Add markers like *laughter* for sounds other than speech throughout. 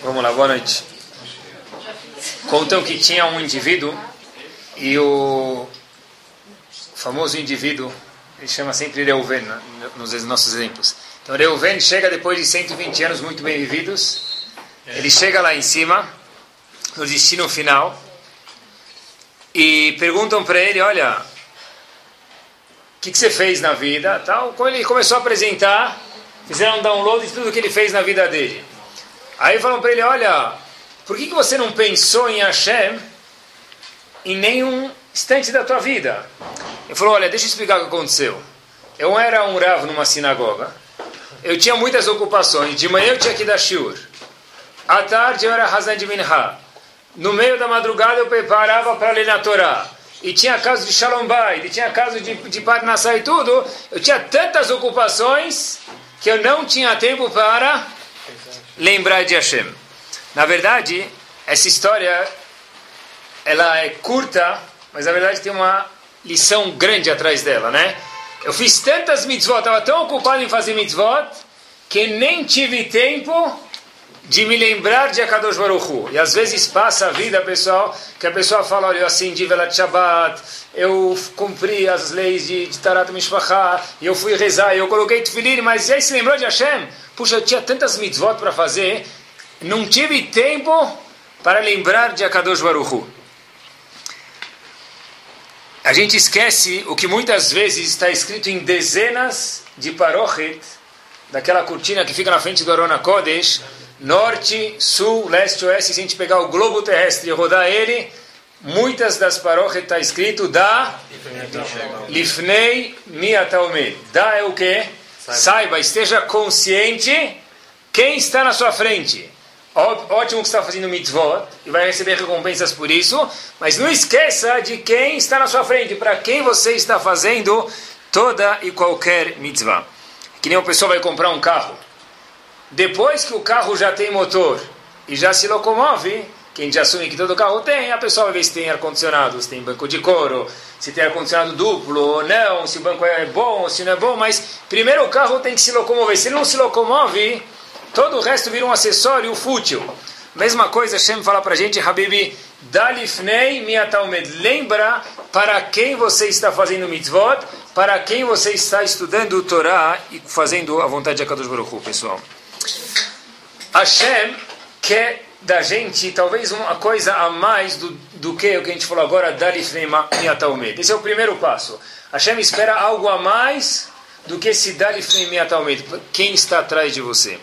Vamos lá, boa noite. Contam que tinha um indivíduo e o famoso indivíduo, ele chama sempre Reuven nos nossos exemplos. Então Reuven chega depois de 120 anos muito bem vividos, ele chega lá em cima, no destino final, e perguntam para ele, olha, o que, que, você fez na vida? Tal. Quando ele começou a apresentar, fizeram um download de tudo que ele fez na vida dele. Aí falam para ele, olha, por que, que você não pensou em Hashem em nenhum instante da tua vida? Ele falou, olha, deixa eu explicar o que aconteceu. Eu era um Rav numa sinagoga, eu tinha muitas ocupações, de manhã eu tinha que dar shiur, à tarde eu era Hazan de Minha, no meio da madrugada eu preparava para ler na Torá, e tinha caso de Shalom Bay, e tinha caso de, de Parnassá e tudo, eu tinha tantas ocupações que eu não tinha tempo para lembrar de Hashem. Na verdade, essa história ela é curta, mas na verdade tem uma lição grande atrás dela, né? Eu fiz tantas mitzvot, estava tão ocupado em fazer mitzvot, que nem tive tempo de me lembrar de Akadosh Baruch Hu. E às vezes passa a vida, pessoal, que a pessoa fala, olha, eu acendi Velat Shabbat, eu cumpri as leis de, de Tarat Mishpachá, eu fui rezar, eu coloquei Tfilim, mas e aí se lembrou de Hashem? Puxa, eu tinha tantas mitzvot para fazer, não tive tempo para lembrar de Akadosh Baruch Hu. A gente esquece o que muitas vezes está escrito em dezenas de parochet, daquela cortina que fica na frente do Arona Kodesh, norte, sul, leste, oeste, se a gente pegar o globo terrestre e rodar ele, muitas das parochet está escrito da Lifnei Miataomed. Da é o que? Saiba, esteja consciente quem está na sua frente. Ótimo que está fazendo mitzvot e vai receber recompensas por isso, mas não esqueça de quem está na sua frente, para quem você está fazendo toda e qualquer mitzvah. Que nem uma pessoa vai comprar um carro. Depois que o carro já tem motor e já se locomove, quem já assume que todo carro tem, a pessoa vai ver se tem ar-condicionado, se tem banco de couro, se tem ar-condicionado duplo ou não, se o banco é bom ou se não é bom, mas primeiro o carro tem que se locomover. Se ele não se locomove, Todo o resto vira um acessório fútil. Mesma coisa, Hashem fala para a gente, Habibi, Dalifnei miatalmed. Lembra para quem você está fazendo mitzvot, para quem você está estudando o Torá e fazendo a vontade de Akadosh Baruch pessoal. Hashem quer da gente talvez uma coisa a mais do, do que o que a gente falou agora, Dalifnei miatalmed. Esse é o primeiro passo. Hashem espera algo a mais do que se Dalifnei miatalmed. Quem está atrás de você?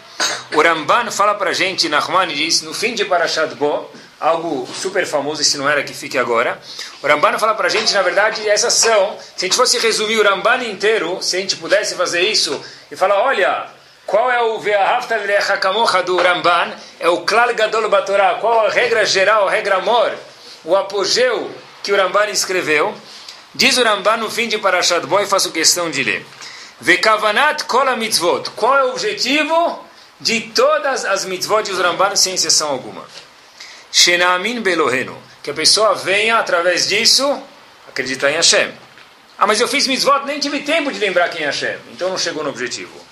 O Ramban fala para a gente, Nachman diz, no fim de Parashat Bo, algo super famoso, se não era que fique agora. O Ramban fala para a gente, na verdade, essas são, se a gente fosse resumir o Ramban inteiro, se a gente pudesse fazer isso, e falar, olha, qual é o Ve'ahavta Hakamocha do Ramban? É o Klal Gadol Batorá. Qual a regra geral, a regra amor, o apogeu que o Ramban escreveu? Diz o Ramban no fim de Parashat e faço questão de ler. Ve'kavanat kol mitzvot. Qual é o objetivo? de todas as mitzvot de Ramban, sem exceção alguma. Shenamin Belohenu, que a pessoa venha através disso acreditar em Hashem. Ah, mas eu fiz mitzvot, nem tive tempo de lembrar quem é Hashem, então não chegou no objetivo.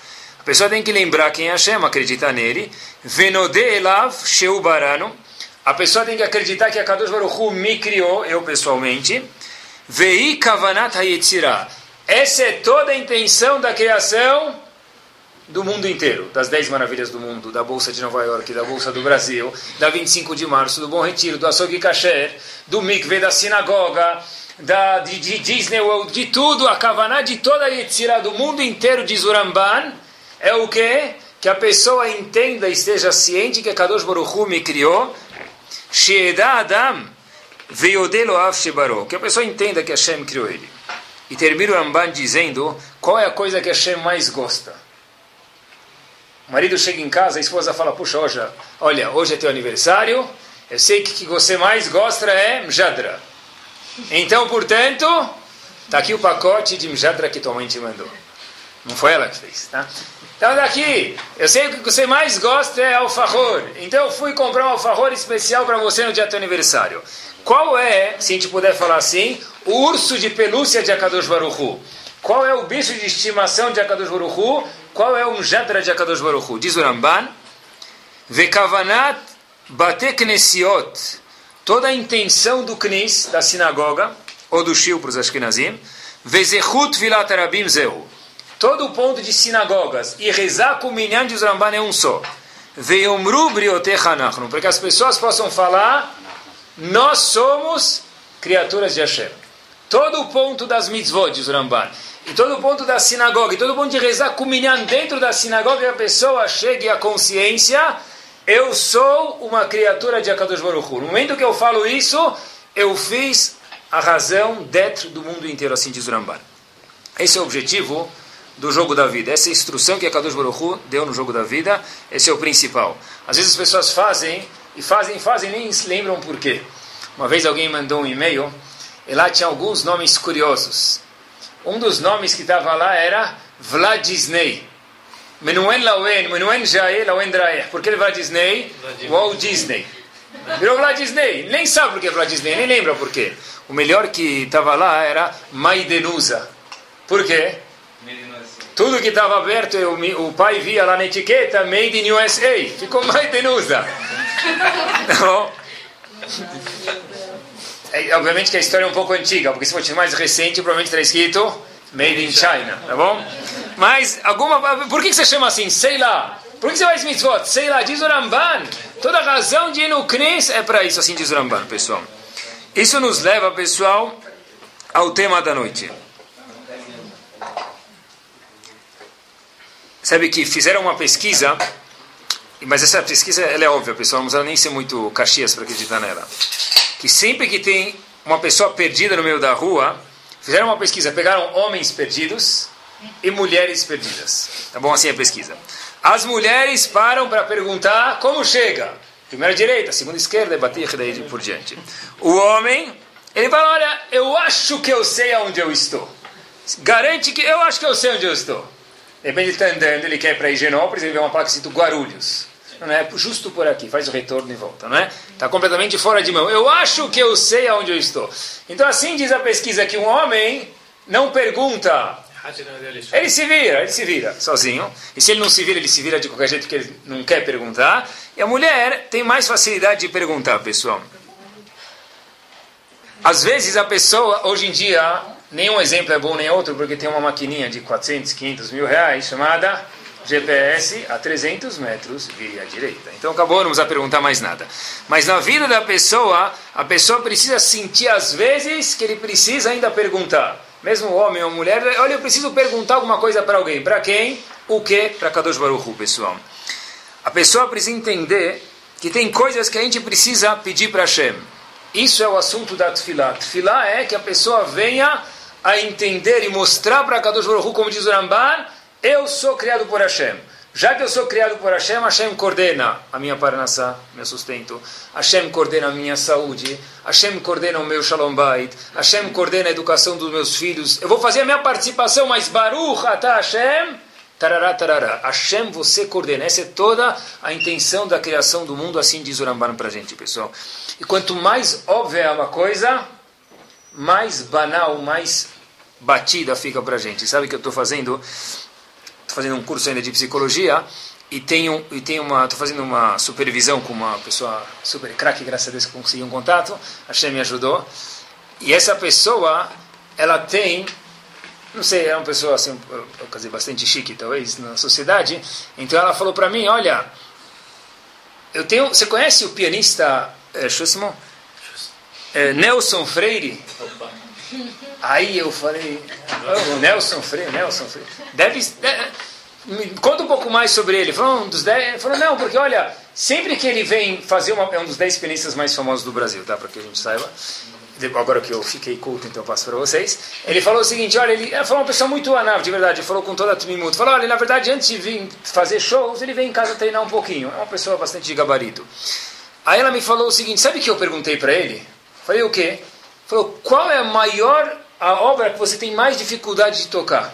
Pessoa tem que lembrar quem é Hashem, acreditar nele. Venode Elav. A pessoa tem que acreditar que a Kadosh Baruch Hu me criou, eu pessoalmente. Vei Kavanat Hayetzirah. Essa é toda a intenção da criação do mundo inteiro, das 10 maravilhas do mundo, da Bolsa de Nova York, da Bolsa do Brasil, da 25 de março, do Bom Retiro, do Açougue Kasher, do Mikve, da sinagoga, da, de, de Disney World, de tudo, a Kavaná de toda a Yetzirah do mundo inteiro de Zuramban, é o que? Que a pessoa entenda e esteja ciente que a Kadosh Baruch Hu me criou, Sheeda Adam, Veodelo Av que a pessoa entenda que Hashem criou ele. E termina o Ramban dizendo qual é a coisa que Hashem mais gosta. O marido chega em casa, a esposa fala, puxa, hoje, olha, hoje é teu aniversário, eu sei que o que você mais gosta é mjadra. Então, portanto, está aqui o pacote de mjadra que tua mãe te mandou. Não foi ela que fez, tá? Então, daqui, eu sei que o que você mais gosta é alfajor. Então, eu fui comprar um alfajor especial para você no dia do teu aniversário. Qual é, se a gente puder falar assim, o urso de pelúcia de Akadosh Baruchu? Qual é o bicho de estimação de Akadosh Baruchu? Qual é o Mjadra de Akadosh Baruch Hu? Diz o Ramban, Vekavanat Bate Knesiot, toda a intenção do Knis, da sinagoga, ou do Shil para os Ashkenazim, Vezechut Vilat Arabim Zehu. Todo o ponto de sinagogas e rezar com o minyan de Zramban é um só. Para que as pessoas possam falar, nós somos criaturas de Hashem. Todo o ponto das mitzvot de Zramban, e todo o ponto da sinagoga, e todo o ponto de rezar com o dentro da sinagoga, a pessoa chegue à consciência, eu sou uma criatura de Akadosh Baruch Hu. No momento que eu falo isso, eu fiz a razão dentro do mundo inteiro, assim diz o Ramban. Esse é o objetivo do jogo da vida. Essa instrução que a Kadosh Baruch Hu deu no jogo da vida, esse é o principal. Às vezes as pessoas fazem, e fazem, fazem, nem se lembram por quê. Uma vez alguém mandou um e-mail, e lá tinha alguns nomes curiosos. Um dos nomes que estava lá era Vlad Disney. Menuen Lauen, Menuen Jae, Lauen Draer. Por que Vlad Disney? Walt Disney. Virou Vlad Disney. Nem sabe por que Vlad Disney, nem lembra por quê. O melhor que estava lá era Maidenusa. Por quê? Tudo que estava aberto, o, o, pai via lá na etiqueta Made in USA. Ficou Maidenusa. Não. *laughs* É, obviamente que a história é um pouco antiga, porque se fosse mais recente, provavelmente estaria escrito Made in China, tá bom? Mas, alguma, por que você chama assim? Sei lá. Por que você faz mitzvot? Sei lá, diz o Ramban. Toda razão de ir no Knis é para isso, assim diz o Ramban, pessoal. Isso nos leva, pessoal, ao tema da noite. Sabe que fizeram uma pesquisa, mas essa pesquisa ela é óbvia, pessoal, não precisa nem ser muito caxias para acreditar nela. Que sempre que tem uma pessoa perdida no meio da rua, fizeram uma pesquisa, pegaram homens perdidos e mulheres perdidas. Tá bom assim a pesquisa. As mulheres param para perguntar como chega. Primeira direita, segunda esquerda, e bater daí por diante. O homem, ele fala, olha, eu acho que eu sei aonde eu estou. Garante que eu acho que eu sei onde eu estou. De repente ele está andando, ele quer ir para Higienópolis, ele vê uma placa escrito Guarulhos. Não é justo por aqui, faz o retorno e volta, não é? Está completamente fora de mão. Eu acho que eu sei aonde eu estou. Então assim diz a pesquisa que um homem não pergunta ele se vira, ele se vira sozinho. E se ele não se vira, ele se vira de qualquer jeito que ele não quer perguntar. E a mulher tem mais facilidade de perguntar, pessoal. Às vezes a pessoa, hoje em dia, nenhum exemplo é bom nem outro, porque tem uma maquininha de 400, 500 mil reais chamada GPS a 300 metros via direita. Então acabou, não vamos perguntar mais nada. Mas na vida da pessoa, a pessoa precisa sentir às vezes que ele precisa ainda perguntar mesmo homem ou mulher, olha, eu preciso perguntar alguma coisa para alguém. Para quem? O que? Para Kadosh Baruch Hu, pessoal. A pessoa precisa entender que tem coisas que a gente precisa pedir para Hashem. Isso é o assunto da Tfilah. Tfilah é que a pessoa venha a entender e mostrar para Kadosh Baruch Hu, como diz o Ramban, eu sou criado por Hashem. Já que eu sou criado por Hashem, Hashem coordena a minha parnassá, meu sustento. Hashem coordena a minha saúde. Hashem coordena o meu shalom bait. Hashem coordena a educação dos meus filhos. Eu vou fazer a minha participação, mas Baruch atah Hashem, tarará, tarará. Hashem, você coordena. Essa é toda a intenção da criação do mundo, assim diz o Ramban para a gente, pessoal. E quanto mais óbvia é uma coisa, mais banal, mais batida fica para a gente. Sabe o que eu estou fazendo? estou fazendo um curso ainda de psicologia e tenho e tenho uma estou fazendo uma supervisão com uma pessoa super craque graças a Deus que consegui um contato. A Hashem me ajudou. E essa pessoa ela tem não sei é uma pessoa assim quer dizer bastante chique talvez na sociedade. Então ela falou para mim olha eu tenho você conhece o pianista é, é, Nelson Freire Aí eu falei, oh, Nelson Freire, Nelson Freire, deve, deve, me conta um pouco mais sobre ele. Falou, um dos dez, falou, não, porque olha, sempre que ele vem fazer uma, é um dos dez pianistas mais famosos do Brasil, tá, para que a gente saiba. Agora que eu fiquei culto, então eu passo para vocês. Ele falou o seguinte: olha, ele, foi uma pessoa muito anável, de verdade. Ele falou com toda a timimuto. Falou: olha, na verdade, antes de vir fazer shows, ele vem em casa treinar um pouquinho. É uma pessoa bastante de gabarito. Aí ela me falou o seguinte: sabe o que eu perguntei para ele? Falei: o quê? Falou: qual é a maior a obra que você tem mais dificuldade de tocar?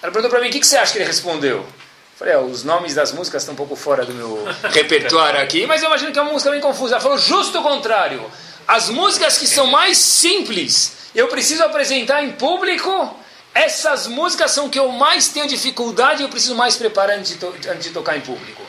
Ela perguntou para mim, o que, que você acha que ele respondeu? Falei, os nomes das músicas estão um pouco fora do meu *laughs* repertório aqui, mas eu imagino que é uma música bem confusa. Ela falou justo o contrário. As músicas que são mais simples, eu preciso apresentar em público, essas músicas são que eu mais tenho dificuldade e eu preciso mais preparar antes de, antes de tocar em público.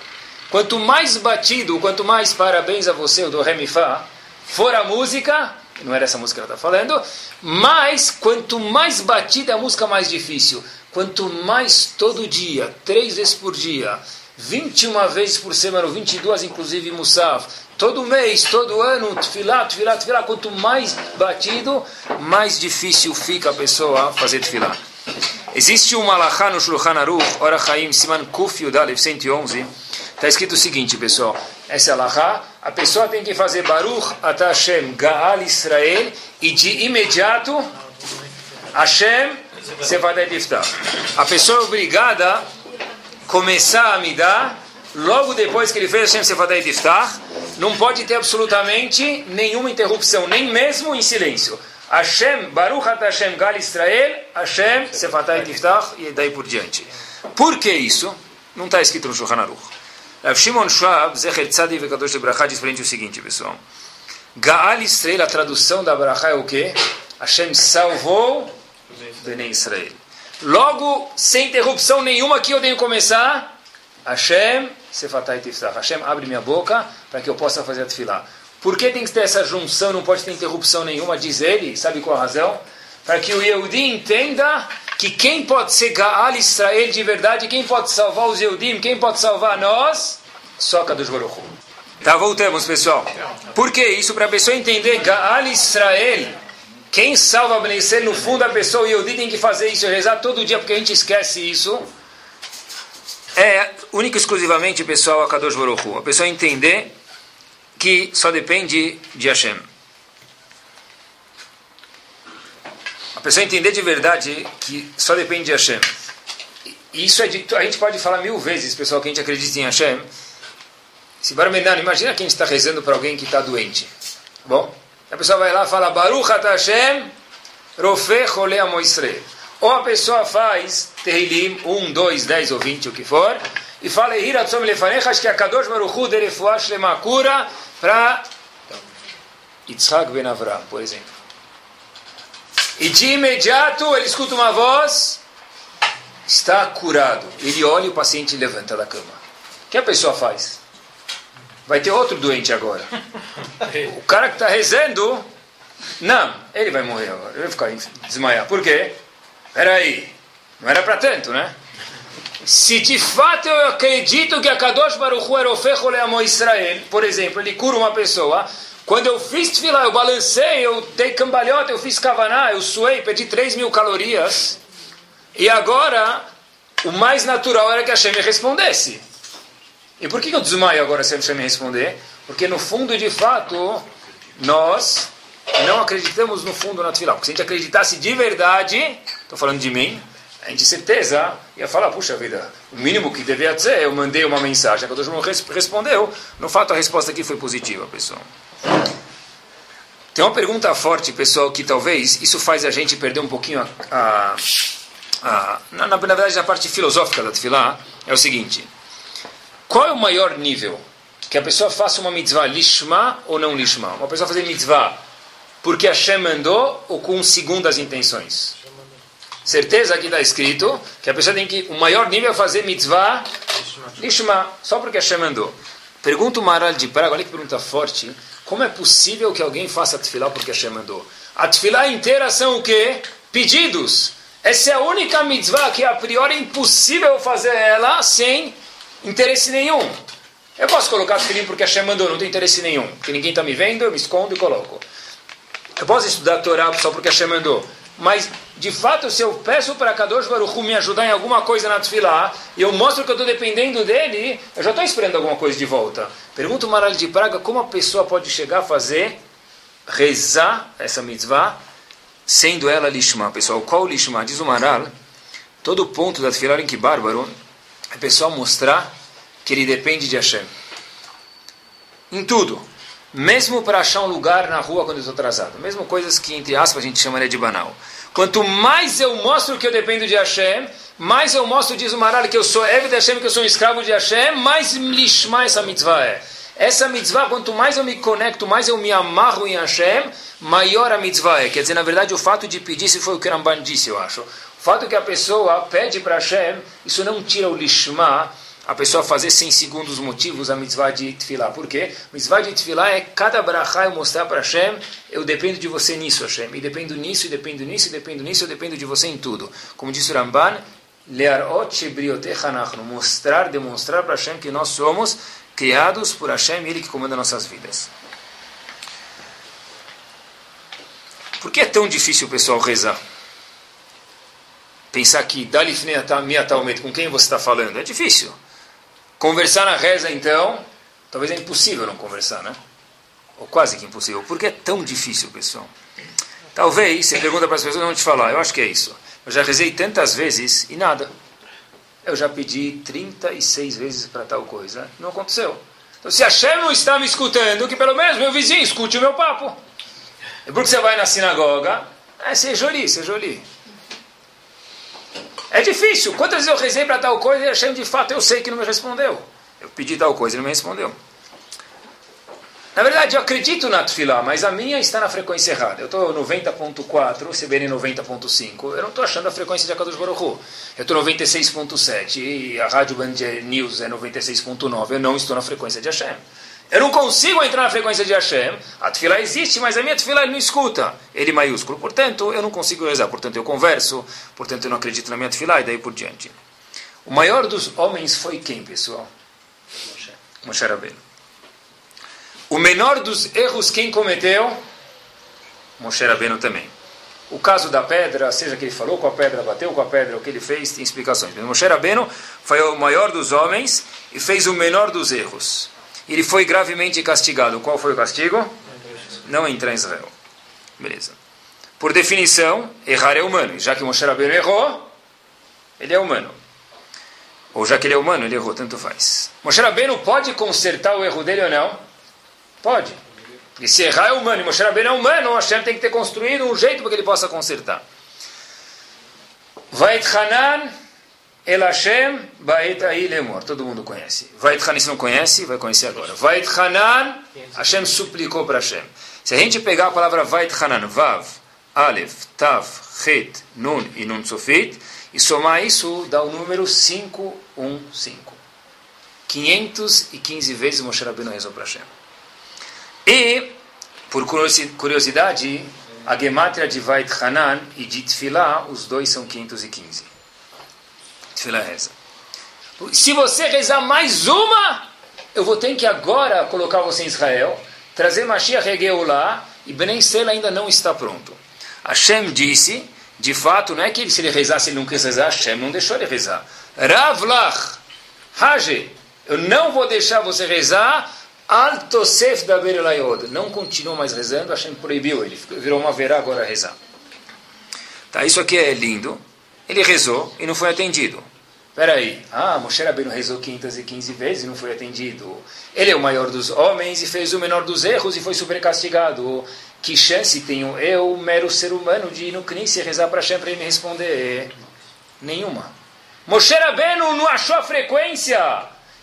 Quanto mais batido, quanto mais parabéns a você, o do Remifá, for a música, não era essa música que ela está falando, mas quanto mais batida a música, mais difícil. Quanto mais todo dia, três vezes por dia, 21 vezes por semana, 22 inclusive Musaf, todo mês, todo ano, tefilá, tefilá, tefilá, quanto mais batido, mais difícil fica a pessoa fazer tefilá. Existe um alahá no Shulchan Aruch, Ora Chaim, Siman Kuf Yudalev 111, está escrito o seguinte, pessoal, essa alahá, a pessoa tem que fazer Baruch Ata Hashem Gaal Israel e de imediato Hashem Sefadet Iftah. A pessoa é obrigada a começar a me dar logo depois que ele fez Hashem Sefadet Iftah, não pode ter absolutamente nenhuma interrupção, nem mesmo em silêncio. Hashem, Baruch Hashem Gal Israel, Hashem Sefatai Tiftach e daí por diante. Por que isso? Não está escrito no Shulchan Aruch. Rav Shimon Schwab, Zecher Tzadi Vekadosh de Brachá, diz para o seguinte, pessoal. Gaal Israel, a tradução da Brachá é o quê? Hashem salvou Benem Israel. Logo, sem interrupção nenhuma, aqui eu tenho que começar. Hashem Sefatai Tiftach. Hashem abre minha boca para que eu possa fazer a tefilá. Por que tem que ter essa junção, não pode ter interrupção nenhuma, diz ele, sabe qual a razão? Para que o Yehudi entenda que quem pode ser Gaal Israel de verdade, quem pode salvar os Yehudim, quem pode salvar nós, só Kadosh Baruch Tá, voltamos, pessoal. Por que isso? Para a pessoa entender Gaal Israel, quem salva Ben Israel, no fundo a pessoa, o Yehudi tem que fazer isso, rezar todo dia, porque a gente esquece isso. É único e exclusivamente, pessoal, a Kadosh Baruch A pessoa entender que só depende de Hashem. Pessoa entender de verdade que só depende de Hashem. Isso é dito, a gente pode falar mil vezes, pessoal, que a gente acredita em Hashem. Se Barmenano, imagina que a gente está rezando para alguém que está doente. Tá bom? A pessoa vai lá e fala, Baruch Hashem, Rofe Chole Amoisre. Ou a pessoa faz Tehillim 1, 2, 10 ou 20, o que for, e fala, Hiratzom Lefanecha, que a Kadosh Baruch Hu Derefuash Lemakura, para Yitzhak Ben Avram, por exemplo. E de imediato ele escuta uma voz, está curado. Ele olha e o paciente levanta da cama. O que a pessoa faz? Vai ter outro doente agora. O cara que está rezando, não, ele vai morrer agora. Ele vai ficar desmaiar. Por quê? Peraí, não era para tanto, né? Se de fato eu acredito que a Kadosh Baruch Hu Erofecho Leamo Israel, por exemplo, ele cura uma pessoa, quando eu fiz tefilá, eu balancei, eu dei cambalhota, eu fiz kavaná, eu suei, perdi 3 mil calorias, e agora o mais natural era que Hashem me respondesse. E por que eu desmaio agora se Hashem me responder? Porque no fundo, de fato, nós não acreditamos no fundo na tefilá. Porque se a gente acreditasse de verdade, estou falando de mim, a gente certeza ia falar, puxa vida, o mínimo que devia ser, eu mandei uma mensagem, a Deus respondeu, no fato a resposta aqui foi positiva, pessoal. Tem uma pergunta forte, pessoal, que talvez isso faz a gente perder um pouquinho a, a, a na, na, verdade, a parte filosófica da Tefilá, é o seguinte, qual é o maior nível? Que a pessoa faça uma mitzvah lishma ou não lishma? Uma pessoa fazer mitzvah porque Hashem mandou ou com segundas intenções? certeza que está escrito que a pessoa tem que, o maior nível é fazer mitzvah lishma, só porque Hashem mandou. Pergunta o Maral de Praga, olha que pergunta forte, como é possível que alguém faça tefilá porque Hashem mandou? A tefilá inteira são o quê? Pedidos. Essa é a única mitzvah que a priori é impossível fazer ela sem interesse nenhum. Eu posso colocar tefilim porque Hashem mandou, não tem interesse nenhum. Porque ninguém está me vendo, eu me escondo e coloco. Eu posso estudar a Torá só porque Hashem mandou. Mas, de fato, se eu peço para Kadosh Baruch Hu me ajudar em alguma coisa na Tfilah, e eu mostro que eu estou dependendo dele, eu já estou esperando alguma coisa de volta. Pergunta o Maral de Praga como a pessoa pode chegar a fazer, rezar essa mitzvah, sendo ela lishma. Pessoal, qual lishma? Diz o Maral, todo ponto da Tfilah em que bárbaro, é pessoal mostrar que ele depende de Hashem. Em tudo mesmo para achar um lugar na rua quando eu estou atrasado. Mesmo coisas que, entre aspas, a gente chamaria de banal. Quanto mais eu mostro que eu dependo de Hashem, mais eu mostro, diz o Maral, que eu sou Eved de Hashem, que eu sou um escravo de Hashem, mais lishma essa mitzvah é. Essa mitzvah, quanto mais eu me conecto, mais eu me amarro em Hashem, maior a mitzvah é. Quer dizer, na verdade, o fato de pedir, se foi o que Ramban disse, eu acho. O fato que a pessoa pede para Hashem, isso não tira o lishma, a pessoa fazer sem segundos motivos a mitzvah de tefillah. Por quê? Mitzvah de tefillah é cada brachá eu mostrar para Hashem, eu dependo de você nisso, Hashem. E dependo nisso, e dependo nisso, e dependo nisso, eu dependo de você em tudo. Como disse o Ramban, mostrar, demonstrar para Hashem que nós somos criados por Hashem, Ele que comanda nossas vidas. Por que é tão difícil pessoal rezar? Pensar que com quem você está falando? É difícil. Conversar na reza, então, talvez é impossível não conversar, né? Ou quase que impossível. Por que é tão difícil, pessoal? Talvez, você pergunta para as pessoas, não te falar. Eu acho que é isso. Eu já rezei tantas vezes e nada. Eu já pedi 36 vezes para tal coisa. Não aconteceu. Então, se a Shem não está me escutando, que pelo menos meu vizinho escute o meu papo. E porque você vai na sinagoga, é ser joli, ser joli. É difícil. Quantas vezes eu rezei para tal coisa e achei de fato eu sei que não me respondeu. Eu pedi tal coisa e não me respondeu. Na verdade, eu acredito na Tfilá, mas a minha está na frequência errada. Eu estou 90.4, o CBN 90.5. Eu não estou achando a frequência de Akadosh Baruch Hu. Eu estou 96.7 e a Rádio Band News é 96.9. Eu não estou na frequência de Hashem. Eu não consigo entrar na frequência de Hashem. A tefilá existe, mas a minha tefilá ele não escuta. Ele maiúsculo. Portanto, eu não consigo rezar. Portanto, eu converso. Portanto, eu não acredito na minha tefilá e daí por diante. O maior dos homens foi quem, pessoal? Moshe, Moshe Rabbeinu. O menor dos erros quem cometeu? Moshe Rabbeinu também. O caso da pedra, seja que ele falou com a pedra, bateu com a pedra, o que ele fez, tem explicações. Mas Moshe Rabbeinu foi o maior dos homens e fez o menor dos erros ele foi gravemente castigado. Qual foi o castigo? Não entrar em Israel. Beleza. Por definição, errar é humano. Já que Moshe Rabbeinu errou, ele é humano. Ou já que ele é humano, ele errou, tanto faz. Moshe Rabbeinu pode consertar o erro dele ou não? Pode. Porque se errar é humano e Moshe Rabbeinu é humano, o Hashem tem que ter construído um jeito para que ele possa consertar. Vait Hanan El Hashem Bait Lemor. Todo mundo conhece. Vait Hanan, se não conhece, vai conhecer agora. Vait Hanan, Hashem suplicou para Hashem. Se a gente pegar a palavra Vait Hanan, Vav, Aleph, Tav, Het, Nun e Nun Sofit, e somar isso, dá o número 515. 515 vezes Moshe Rabbeinu rezou para Hashem. E, por curiosidade, a gematria de Vait Hanan e de Tfilah, os dois são 515. Tefilá reza. Se você rezar mais uma, eu vou ter que agora colocar você em Israel, trazer Mashiach lá e Ben Sela ainda não está pronto. Hashem disse, de fato, não é que se ele rezasse, ele não quis rezar, Hashem não deixou ele rezar. Ravlach, Haje, eu não vou deixar você rezar, Altosef da. Não continua mais rezando, Hashem proibiu, ele virou uma verá agora rezar. Tá, isso aqui é lindo. Ele rezou e não foi atendido. Peraí, ah, Moshe Rabbeinu rezou 515 vezes e não foi atendido. Ele é o maior dos homens e fez o menor dos erros e foi super castigado. Que chance tenho eu, mero ser humano, de ir no Knis e rezar para Hashem para ele me responder? Nenhuma. Moshe Rabbeinu não achou a frequência.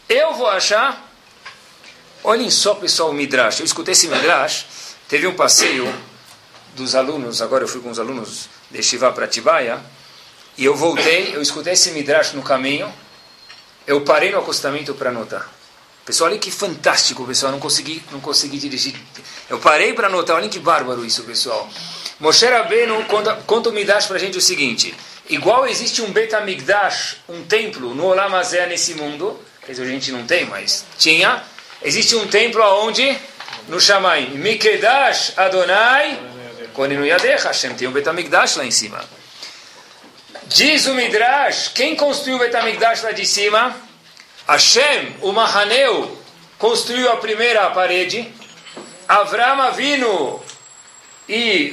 Eu vou achar? Olhem só, pessoal, o Midrash. Eu escutei esse Midrash. Teve um passeio dos alunos, agora eu fui com os alunos de Shiva para Tibaia. E eu voltei, eu escutei esse midrash no caminho, eu parei no acostamento para anotar. Pessoal, olha que fantástico, pessoal, não consegui, não consegui dirigir. Eu parei para anotar, olha que bárbaro isso, pessoal. Moshe Rabbeinu conta, conta o Midrash para a gente o seguinte, igual existe um Betamigdash, um templo no Olam Hazé nesse mundo, dizer, a gente não tem, mas tinha, existe um templo aonde? No Shamaim. Mikedash Adonai Koninu Yadecha, Hashem tem um Betamigdash lá em cima. Diz o Midrash, quem construiu o Betamigdash lá de cima? Hashem, o Mahaneu, construiu a primeira parede. Avram Avinu e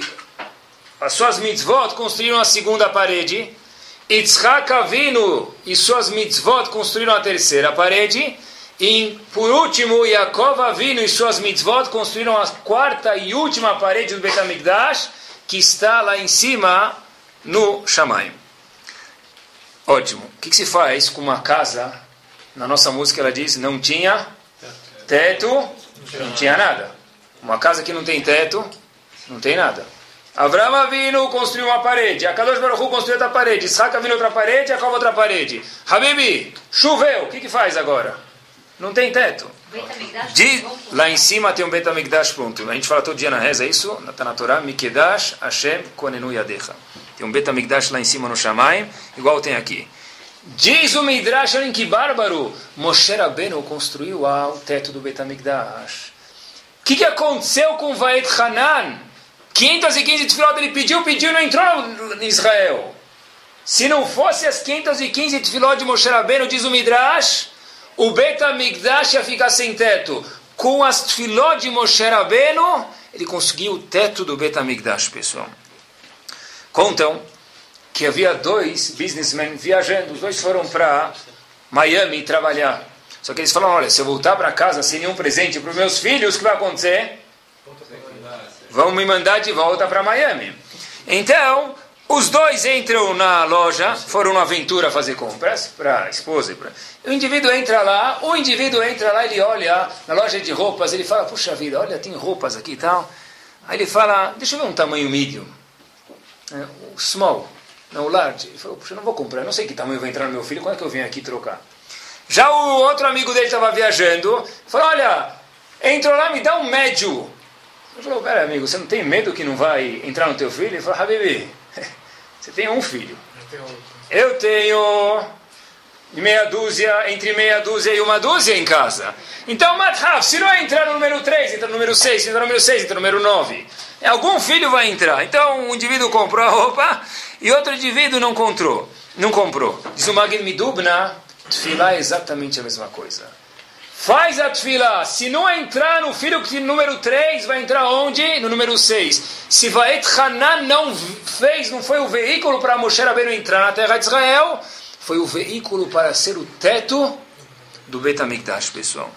as suas mitzvot construíram a segunda parede. Yitzhak Avinu e suas mitzvot construíram a terceira parede. E, por último, Yaakov Avinu e suas mitzvot construíram a quarta e última parede do Betamigdash, que está lá em cima no Shamaim. Ótimo. O que, que, se faz com uma casa? Na nossa música ela diz: não tinha teto, não tinha nada. Uma casa que não tem teto, não tem nada. Avram Avinu construiu uma parede, Akadosh Baruch Hu construiu outra parede, Isaac Avinu outra parede, Jacob outra parede. Habibi, choveu, o que, que faz agora? Não tem teto. De, lá em cima tem um Betamigdash pronto. A gente fala todo dia na reza isso, está na Torá, Mikedash Hashem Konenu Yadecha. Tem um Betamigdash lá em cima no Shamaim, igual tem aqui. Diz o Midrash, olhem que bárbaro, Moshe Rabbeinu construiu o teto do Betamigdash. O que, que aconteceu com Vaed Hanan? 515 tefilot ele pediu, pediu não entrou em Israel. Se não fosse as 515 tefilot de Moshe Rabbeinu, diz o Midrash, o Bet HaMikdash ia ficar sem teto. Com as tefilot de Moshe Rabbeinu, ele conseguiu o teto do Bet HaMikdash, pessoal. Contam que havia dois businessmen viajando, os dois foram para Miami trabalhar. Só que eles falaram, olha, se eu voltar para casa sem nenhum presente para os meus filhos, o que vai acontecer? vão me mandar de volta para Miami. Então, os dois entram na loja, foram na aventura fazer compras para a esposa. Pra... O indivíduo entra lá, o indivíduo entra lá, ele olha na loja de roupas, ele fala, puxa vida, olha, tem roupas aqui e tal. Aí ele fala, deixa eu ver um tamanho medium. É, o small, não o large. Ele falou, puxa, eu não vou comprar, não sei que tamanho vai entrar no meu filho, quando é que eu venho aqui trocar? Já o outro amigo dele estava viajando, falou, olha, entrou lá, me dá um médio. Ele falou, pera amigo, você não tem medo que não vai entrar no teu filho? Ele falou, Habibi, *laughs* você tem um filho. Eu tenho meia dúzia, entre meia dúzia e uma dúzia em casa. Então, Madhaf, se não entrar no número 3, entra no número 6, se entrar no número 6, entra no número 9. Algum filho vai entrar. Então, um indivíduo comprou *laughs* a roupa e outro indivíduo não comprou. Não comprou. Diz o Magid Midubna, Tfilah é exatamente a mesma coisa. Faz a tefila. Se não entrar no filho número 3, vai entrar onde? No número 6. Se Vaet Hanan não fez, não foi o veículo para Moshe Rabbeinu entrar na terra de Israel, foi o veículo para ser o teto do Betamikdash, pessoal.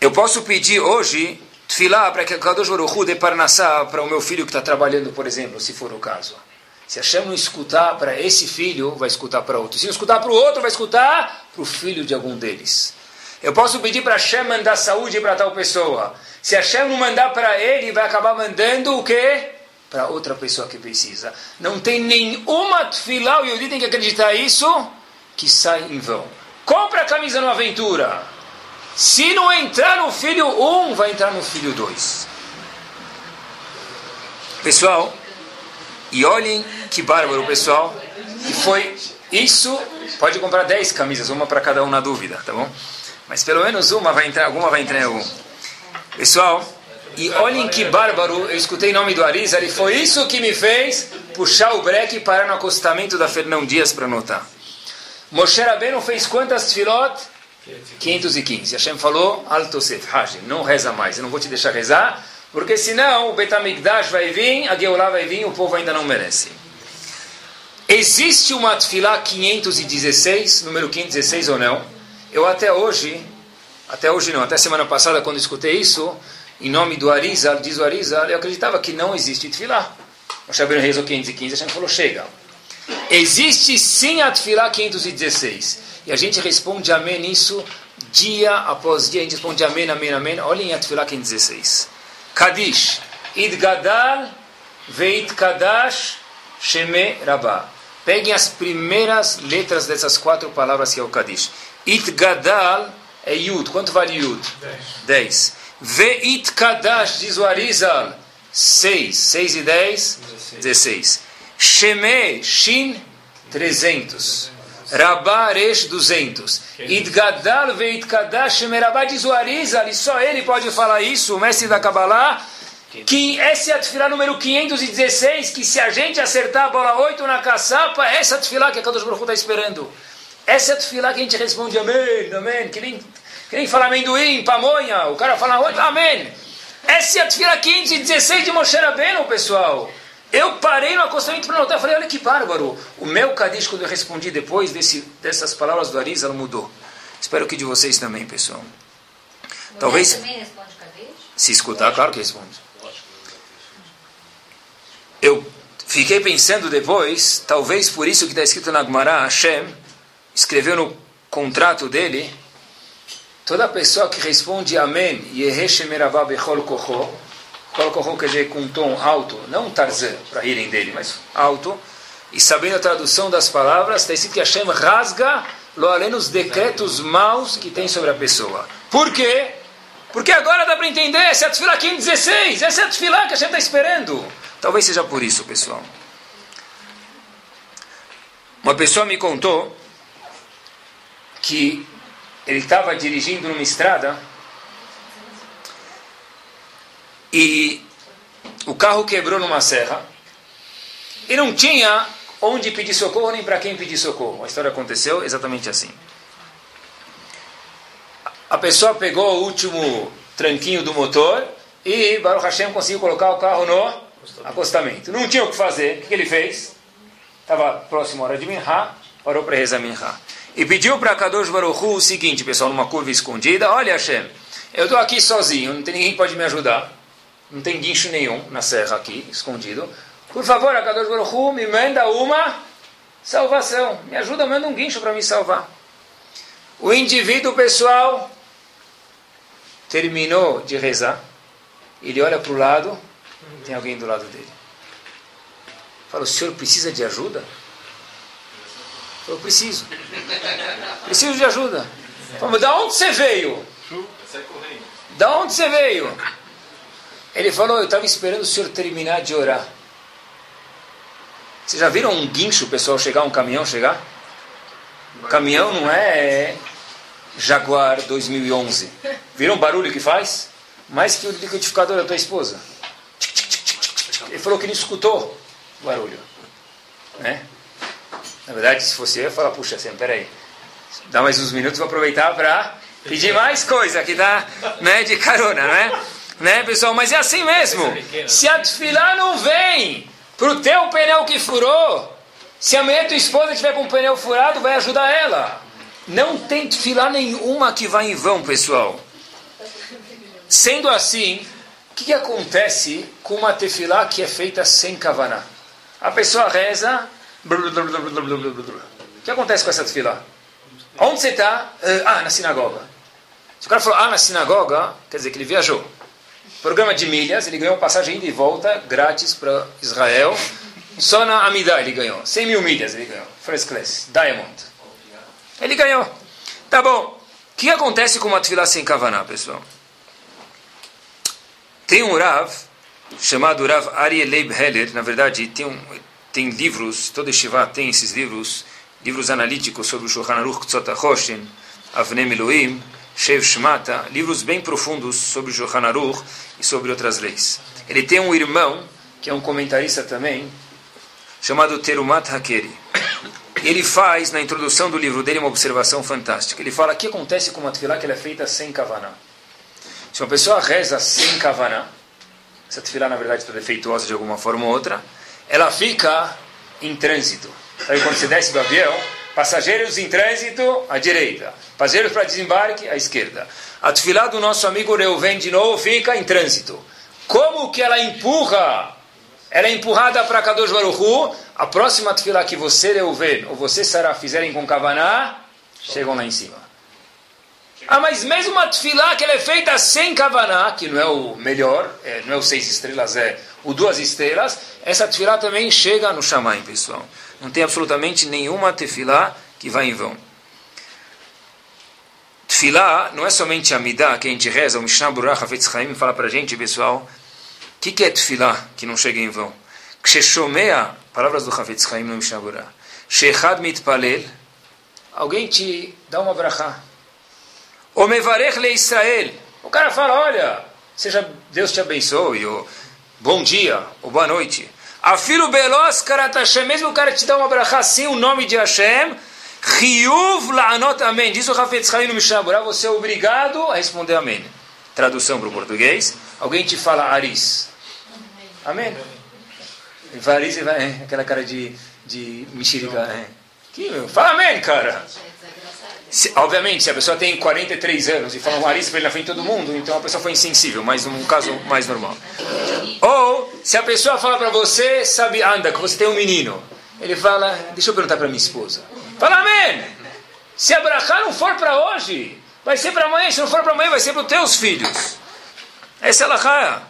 Eu posso pedir hoje tefilá para que a Kadosh Baruch Hu dê parnassá para o meu filho que está trabalhando, por exemplo, se for o caso. Se Hashem não escutar para esse filho, vai escutar para outro. Se não escutar para o outro, vai escutar para o filho de algum deles. Eu posso pedir para Hashem mandar saúde para tal pessoa. Se Hashem não mandar para ele, vai acabar mandando o quê? Para outra pessoa que precisa. Não tem nenhuma tefilá, o Yudi tem que acreditar isso, que sai em vão. Compra a camisa no Aventura. Se não entrar no filho 1, um, vai entrar no filho 2. Pessoal, e olhem que bárbaro, pessoal. E foi isso. Pode comprar 10 camisas, uma para cada um na dúvida, tá bom? Mas pelo menos uma vai entrar, alguma vai entrar em algum. Pessoal, e olhem que bárbaro, eu escutei o nome do Arisa, ele foi isso que me fez puxar o breque e parar no acostamento da Fernão Dias para anotar. Moshe Rabbeinu fez quantas tefilot? 515. Hashem falou, Alto Sef, Hajim, não reza mais, eu não vou te deixar rezar, porque senão o Betamigdash vai vir, a Geulah vai vir, o povo ainda não merece. Existe uma tefilá 516, número 516 ou não? Eu até hoje, até hoje não, até semana passada, quando escutei isso, em nome do Arizal, diz o Arizal, eu acreditava que não existe Tfilá. O Shabir rezou 515, a gente falou, chega. Existe sim a Tfilá 516. E a gente responde amém nisso dia após dia, a gente responde amém, amém, amém. Olhem a Tfilá 516. Kadish, Id Gadal, Veit Kadash, Sheme Rabah. Peguem as primeiras letras dessas quatro palavras que é o Kadish. Itgadal é Yud. Quanto vale Yud? 10. Veit Kadash, diz o Arizal, 6. 6 e 10? 16. Sheme, Shin, 300. Rabá, Resh, 200. Idgadal, Veit Kadash, Sheme Rabá, diz o Arizal, e só ele pode falar isso, o mestre da Kabbalah, que essa é a tefilá número 516, que se a gente acertar a bola 8 na caçapa, essa é a tefilá que a Kadosh Baruch está esperando. Essa é a tefilá que a gente responde amém, amém, que nem, que nem fala amendoim, pamonha, o cara fala amém. Essa é a tefilá 516 de Moshe Rabbeinu, pessoal. Eu parei no acostamento para notar, falei, olha que bárbaro. O meu Kadish, quando eu respondi depois desse, dessas palavras do Arizal, mudou. Espero que de vocês também, pessoal. Talvez... Também responde Kadish? Se escutar, claro que responde. Eu fiquei pensando depois, talvez por isso que está escrito na Gemara, Hashem, escreveu no contrato dele, toda pessoa que responde Amém, coloca o Hokage com um tom alto, não Tarzan, para rirem dele, mas alto, e sabendo a tradução das palavras, está escrito que Hashem rasga lo os decretos maus que tem sobre a pessoa. Por quê? Porque agora dá para entender, essa é a Tfilá 516, essa é a Tfilá que a gente está esperando. Talvez seja por isso, pessoal. Uma pessoa me contou que ele estava dirigindo numa estrada e o carro quebrou numa serra e não tinha onde pedir socorro nem para quem pedir socorro. A história aconteceu exatamente assim. A pessoa pegou o último tranquinho do motor e Baruch Hashem conseguiu colocar o carro no acostamento. Não tinha o que fazer. O que ele fez? Estava próximo à hora de Minha, parou para rezar Minha. E pediu para Kadosh Baruch Hu o seguinte, pessoal, numa curva escondida: Olha, Hashem, eu estou aqui sozinho, não tem ninguém que pode me ajudar. Não tem guincho nenhum na serra aqui, escondido. Por favor, Kadosh Baruch Hu, me manda uma salvação. Me ajuda, manda um guincho para me salvar. O indivíduo pessoal terminou de rezar. Ele olha para o lado, tem alguém do lado dele. Fala, o senhor precisa de ajuda? Eu preciso. Preciso de ajuda. Fala, da onde você veio? Da onde você veio? Ele falou, eu estava esperando o senhor terminar de orar. Vocês já viram um guincho, pessoal chegar, um caminhão chegar? O caminhão não é Jaguar 2011. Viram o barulho que faz? Mais que o liquidificador da tua esposa. Ele falou que não escutou o barulho. Né? Na verdade, se fosse eu, eu ia falar, puxa, assim, peraí. Dá mais uns minutos, vou aproveitar para pedir mais coisa que dá né, de carona, né? né, pessoal? Mas é assim mesmo. Se a tefilá não vem para o teu pneu que furou, se amanhã tua esposa tiver com o pneu furado, vai ajudar ela. Não tem tefilá nenhuma que vai em vão, pessoal. Sendo assim, o que, que, acontece com uma tefilá que é feita sem kavaná? A pessoa reza. O que acontece com essa tefilá? Onde você está? Ah, na sinagoga. Se o cara falou, ah, na sinagoga, quer dizer que ele viajou. Programa de milhas, ele ganhou passagem ida e volta grátis para Israel. Só na Amidá ele ganhou. 100 mil milhas ele ganhou. First class, Diamond. Ele ganhou. Tá bom. O que acontece com uma tefilá sem kavaná, pessoal? Tem um Rav, chamado Rav Ari Leib Heller, na verdade, tem, um, tem livros, todo Shiva tem esses livros, livros analíticos sobre o Shulchan Aruch Tzot HaChoshen, Avnem Elohim, Shev Shmata, livros bem profundos sobre o Shulchan Aruch e sobre outras leis. Ele tem um irmão, que é um comentarista também, chamado Terumat Hakeri. Ele faz, na introdução do livro dele, uma observação fantástica. Ele fala o que acontece com uma tefilá que ela é feita sem kavaná. Se uma pessoa reza sem kavaná, essa tefilá na verdade está defeituosa de alguma forma ou outra, ela fica em trânsito. Sabe quando você desce do avião, passageiros em trânsito à direita, passageiros para desembarque à esquerda. A tefilá do nosso amigo Reuven de novo fica em trânsito. Como que ela empurra? Ela é empurrada para Kadosh Baruchu. A próxima tefilá que você Reuven ou você Sarah fizerem com kavaná, chegam lá em cima. Ah, mas mesmo uma tefilá que ela é feita sem kavaná, que não é o melhor, é, não é o seis estrelas, é o duas estrelas, essa tefilá também chega no Shamayim, pessoal. Não tem absolutamente nenhuma tefilá que vai em vão. Tefilá não é somente a midá que a gente reza, o Mishnah Burach Hafetz Chaim fala a gente, pessoal, o que, que é tefilá que não chega em vão? Ksheshomea, palavras do Hafetz Chaim no Mishnah Burach, Shechad mitpalel, alguém te dá uma brachá, o mevarech le Israel. O cara fala, olha, seja Deus te abençoe, ou bom dia, ou boa noite. Afilo belos karat Hashem, mesmo o cara te dá uma brachá sem o nome de Hashem, Chiyuv la'anot amém. Diz o Rafetz Chaim no você é obrigado a responder amém. Tradução para o português. Alguém te fala aris. Amém. Aris, aquela cara de, de mexerica. Que, fala amém, cara. Se, obviamente, se a pessoa tem 43 anos e fala um aris para ele na frente de todo mundo, então a pessoa foi insensível, mas um caso mais normal. Ou, se a pessoa fala para você, sabe, anda, que você tem um menino. Ele fala, deixa eu perguntar para minha esposa. Fala amém. Se a não for para hoje, vai ser para amanhã. Se não for para amanhã, vai ser para os teus filhos. Essa é a lachá.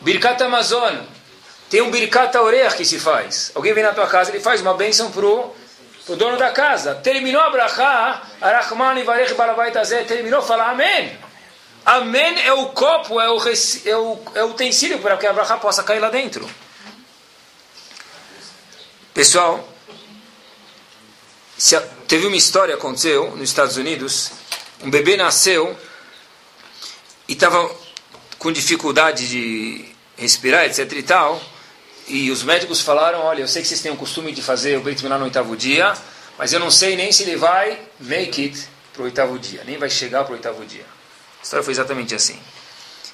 Birkat Amazon. Tem um Birkat Oreach que se faz. Alguém vem na tua casa, ele faz uma bênção o dono da casa. Terminou a brachá, Arachman Ivarech Balabait terminou, fala Amém. Amém é o copo, é o, é o, é o utensílio para que a brachá possa cair lá dentro. Pessoal, se, teve uma história aconteceu nos Estados Unidos. Um bebê nasceu e estava com dificuldade de respirar, etc e tal. E os médicos falaram, olha, eu sei que vocês têm o costume de fazer o Beit Milá no oitavo dia, mas eu não sei nem se ele vai make it para o oitavo dia, nem vai chegar para o oitavo dia. A história foi exatamente assim.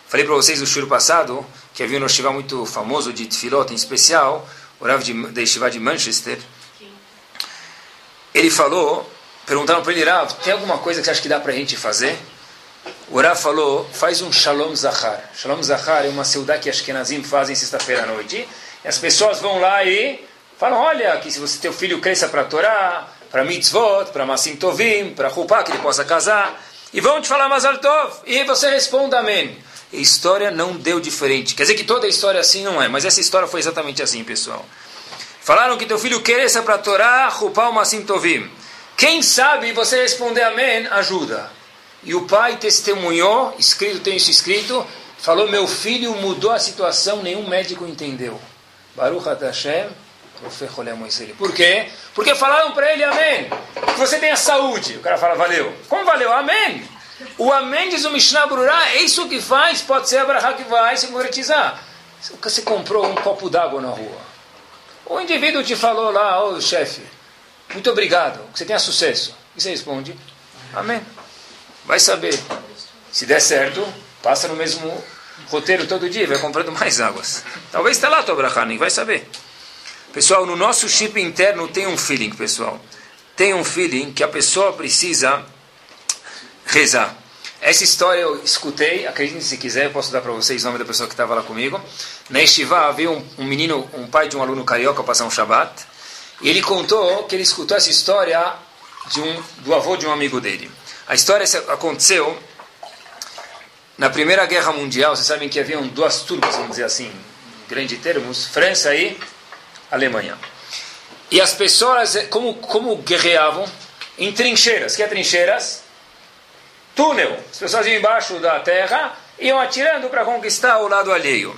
Falei para vocês no shur passado que havia um Yeshiva muito famoso de Tfilot, em especial, o Rav de, da Yeshiva de Manchester. Ele falou, perguntaram para ele, Rav, tem alguma coisa que você acha que dá para a gente fazer? O Rav falou, faz um Shalom Zahar. Shalom Zahar é uma saudade que Ashkenazim fazem sexta-feira à noite. E as pessoas vão lá e falam, olha, que se você teu filho cresça para Torá, para mitzvot, para Masim Tovim, para Rupá, que ele possa casar, e vão te falar Mazal Tov, e você responda Amém. A história não deu diferente. Quer dizer que toda a história assim não é, mas essa história foi exatamente assim, pessoal. Falaram que teu filho cresça para Torá, Rupá, Masim Tovim. Quem sabe você responder Amém, ajuda. E o pai testemunhou, escrito, tem isso escrito, falou, meu filho mudou a situação, nenhum médico entendeu. Baruch Hashem, por quê? Porque falaram para ele amém. Que você tenha saúde. O cara fala, valeu. Como valeu? Amém. O amém diz o Mishnah Brurá, é isso que faz, pode ser a Brahá que vai se concretizar. Você comprou um copo d'água na rua. O indivíduo te falou lá, ô oh, chefe, muito obrigado, que você tenha sucesso. E você responde, amém. Vai saber. Se der certo, passa no mesmo roteiro todo dia, vai comprando mais águas. Talvez está lá a tua brachá, nem vai saber. Pessoal, no nosso chip interno tem um feeling, pessoal. Tem um feeling que a pessoa precisa rezar. Essa história eu escutei, acreditem se quiser, eu posso dar para vocês o nome da pessoa que estava lá comigo. Na Estivá havia um, um, menino, um pai de um aluno carioca passar um Shabat, e ele contou que ele escutou essa história de um, do avô de um amigo dele. A história aconteceu na Primeira Guerra Mundial, vocês sabem que haviam duas turmas, vamos dizer assim, em grande termos, França e Alemanha. E as pessoas, como, como guerreavam? Em trincheiras. que é trincheiras? Túnel. As pessoas iam embaixo da terra, iam atirando para conquistar o lado alheio.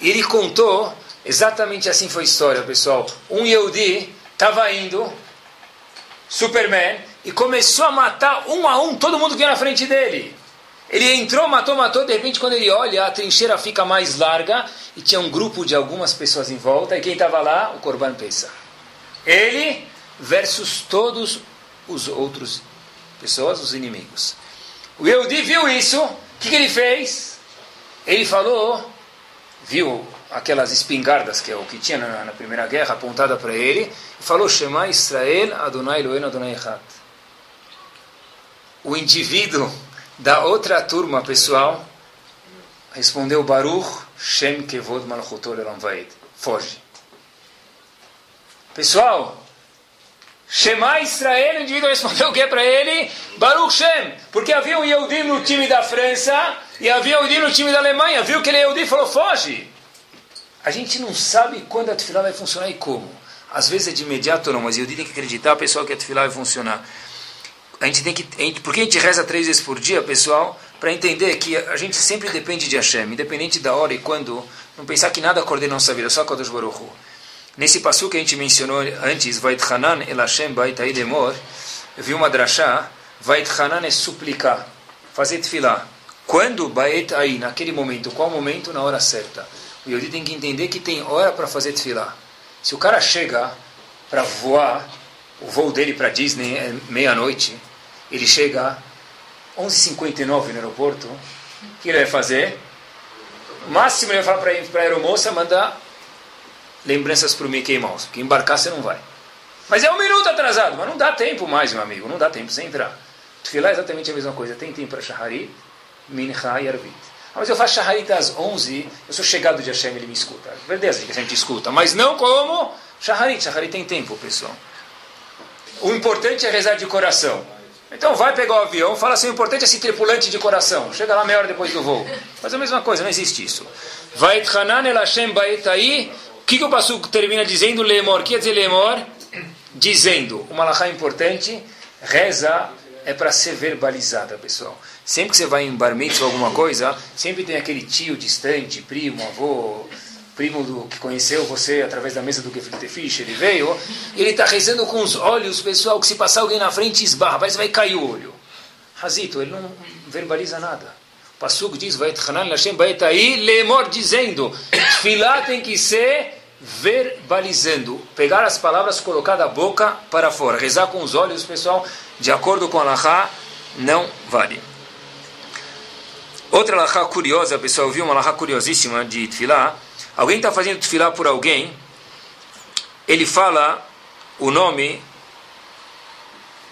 E ele contou, exatamente assim foi a história, pessoal. Um Yehudi estava indo, Superman, e começou a matar um a um todo mundo que vinha na frente dele. Ele entrou, matou, matou, de repente quando ele olha, a trincheira fica mais larga e tinha um grupo de algumas pessoas em volta, e quem estava lá? O Corban Pesa. Ele versus todos os outros pessoas, os inimigos. O Yehudi viu isso, o que, que ele fez? Ele falou, viu aquelas espingardas que é o que tinha na, na primeira guerra apontada para ele, e falou: Shema Israel Adonai Eloheinu Adonai Echad. O indivíduo da outra turma, pessoal, respondeu Baruch Shem Kevod Malchutor Elam Vaed. Foge. Pessoal, Shema Israel, o indivíduo respondeu o que para ele? Baruch Shem. Porque havia um Yehudim no time da França e havia um Yehudim no time da Alemanha. Viu que ele é Yehudim e falou, foge. A gente não sabe quando a tefilá vai funcionar e como. Às vezes é de imediato não, mas Yehudi tem que acreditar a pessoa que a tefilá vai funcionar a gente tem que, a gente, porque a gente reza três vezes por dia, pessoal, para entender que a gente sempre depende de Hashem, independente da hora e quando, não pensar que nada coordena nossa vida, só Kadosh Baruch Hu. Nesse passo que a gente mencionou antes, Vait Hanan el Hashem Bait Aidemor, eu vi uma drachá, Vait Hanan é suplicar, fazer tefilá. Quando Bait aí, naquele momento, qual momento? Na hora certa. O Yodi tem que entender que tem hora para fazer tefilá. Se o cara chega para voar, o voo dele para Disney é meia-noite, ele chega 11h59 no aeroporto, o que ele vai fazer? O máximo ele vai falar para a aeromoça, mandar lembranças para o Mickey Mouse, porque embarcar você não vai. Mas é um minuto atrasado, mas não dá tempo mais, meu amigo, não dá tempo sem entrar. Tufilá é exatamente a mesma coisa, tem tempo para Shaharit, Minha e Arvit. Ah, mas eu faço Shaharit às 11, eu sou chegado de Hashem, ele me escuta. Verdade a gente escuta, mas não como Shaharit. Shaharit tem tempo, pessoal. O importante é rezar de coração. Então vai pegar o avião, fala assim, o importante é esse tripulante de coração. Chega lá meia hora depois do voo. Faz a mesma coisa, não existe isso. Vai el Hashem aí. O que, que o Passuco termina dizendo? Lemor. O que quer dizer lemor? Dizendo. Uma lahá importante. Reza é para ser verbalizada, pessoal. Sempre que você vai em bar mitzvah alguma coisa, sempre tem aquele tio distante, primo, avô, primo do, que conheceu você através da mesa do Gefilte ele veio, ele está rezando com os olhos, pessoal, que se passar alguém na frente esbarra, parece que vai cair o olho. Razito, ele não verbaliza nada. O Passuco diz, vai Hashem aí, lemor dizendo, Tfilá tem que ser verbalizando, pegar as palavras, colocar da boca para fora, rezar com os olhos, pessoal, de acordo com a Lahá, não vale. Outra Lahá curiosa, pessoal, viu uma Lahá curiosíssima de Tfilá, Alguém está fazendo tefilá por alguém, ele fala o nome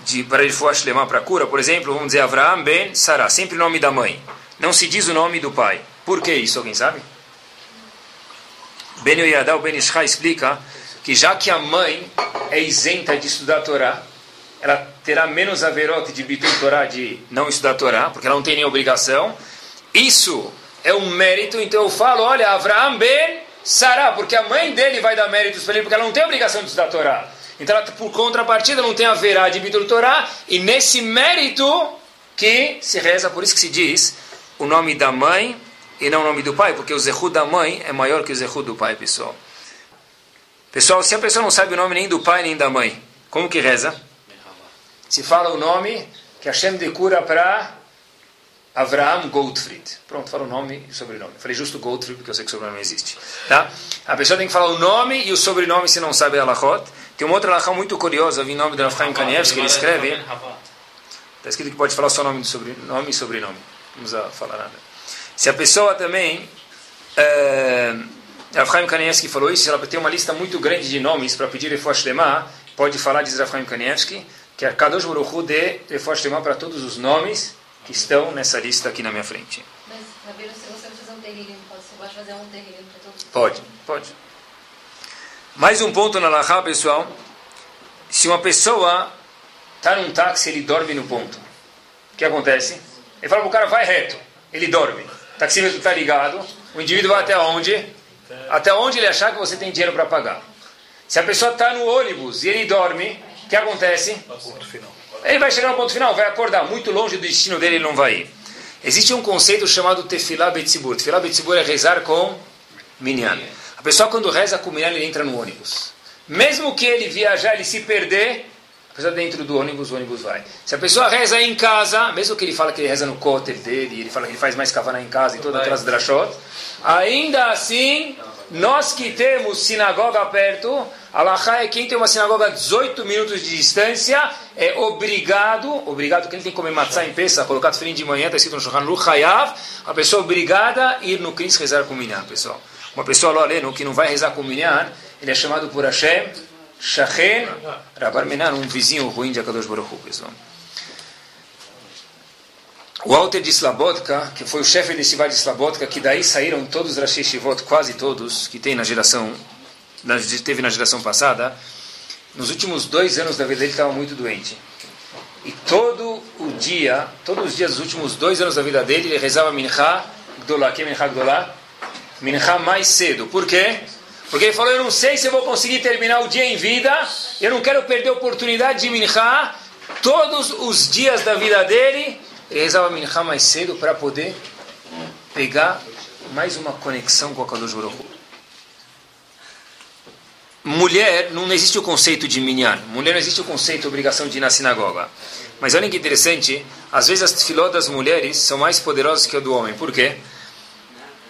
de para for lemar para cura, por exemplo, vamos dizer Avraham ben Sarah, sempre o nome da mãe. Não se diz o nome do pai. Por que isso? Alguém sabe? Ben Yoyadá, Ben Ishá explica que já que a mãe é isenta de estudar a Torá, ela terá menos averote de bitul Torá, de não estudar a Torá, porque ela não tem nem obrigação. Isso é um mérito, então eu falo, olha, Avraham ben Sará, porque a mãe dele vai dar méritos para ele, porque ela não tem obrigação de estudar a Torá. Então, ela, por contrapartida, não tem a verá de Bidur Torá, e nesse mérito que se reza, por isso que se diz o nome da mãe e não o nome do pai, porque o Zehu da mãe é maior que o Zehu do pai, pessoal. Pessoal, se a pessoa não sabe o nome nem do pai nem da mãe, como que reza? Se fala o nome que Hashem decura para Avraham Goldfried. Pronto, fala o nome e o sobrenome. Falei justo Goldfried porque eu sei que o sobrenome existe. Tá? A pessoa tem que falar o nome e o sobrenome se não sabe a Lachot. Tem uma outra Lachot muito curiosa, em nome do Rafael Kanievski, ele escreve. Está escrito que pode falar só nome, sobrenome e sobrenome. Precisa falar nada. Se a pessoa também. É, Rafael Kanievski falou isso, ela tem uma lista muito grande de nomes para pedir Refuah Lema, pode falar, diz Rafael Kanievski, que é Kadosh Hu de Refuah Lema para todos os nomes que estão nessa lista aqui na minha frente. Mas, Rabino, se você fazer um terrível, você pode fazer um terrível para todos? Pode, pode. Mais um ponto na Lahá, pessoal. Se uma pessoa está num táxi ele dorme no ponto, o que acontece? Ele fala para o cara, vai reto. Ele dorme. O taxímetro está ligado. O indivíduo vai até onde? Até onde ele achar que você tem dinheiro para pagar. Se a pessoa está no ônibus e ele dorme, o que acontece? Ponto final. Ele vai chegar no ponto final, vai acordar. Muito longe do destino dele, ele não vai ir. Existe um conceito chamado Tefilá Betzibur. Tefilá Betzibur é rezar com Minyan. A pessoa, quando reza com Minyan, ele entra no ônibus. Mesmo que ele viajar, ele se perder, a pessoa dentro do ônibus, o ônibus vai. Se a pessoa reza em casa, mesmo que ele fala que ele reza no cóter dele, ele fala que ele faz mais kavaná em casa e todas aquelas drashot, ainda assim, nós que temos sinagoga perto, Alahá é quem tem uma sinagoga a 18 minutos de distância, é obrigado, obrigado que ele tem que comer matzah em peça, colocar tefilim de manhã, está escrito no Shulchan Aruch Hayav, a pessoa obrigada a ir no Cris rezar com Minyan, pessoal. Uma pessoa loleno que não vai rezar com Minyan, ele é chamado por Hashem, Shachen, Rabar Menan, um vizinho ruim de Akadosh Baruch pessoal. O Alter de Slabodka, que foi o chefe desse vale de Slabodka, que daí saíram todos os Rashi Shivot, quase todos, que tem na geração, teve na geração passada, nos últimos dois anos da vida dele estava muito doente. E todo o dia, todos os dias dos últimos dois anos da vida dele, ele rezava Mincha Gdolá. Que é Mincha Gdolá? Mincha mais cedo. Por quê? Porque ele falou, eu não sei se eu vou conseguir terminar o dia em vida, eu não quero perder a oportunidade de Mincha. Todos os dias da vida dele, ele rezava Minha mais cedo para poder pegar mais uma conexão com a Kadosh Baruch Mulher, não existe o conceito de minyan. Mulher não existe o conceito de obrigação de ir na sinagoga. Mas olha que interessante, às vezes as filó das mulheres são mais poderosas que a do homem. Por quê?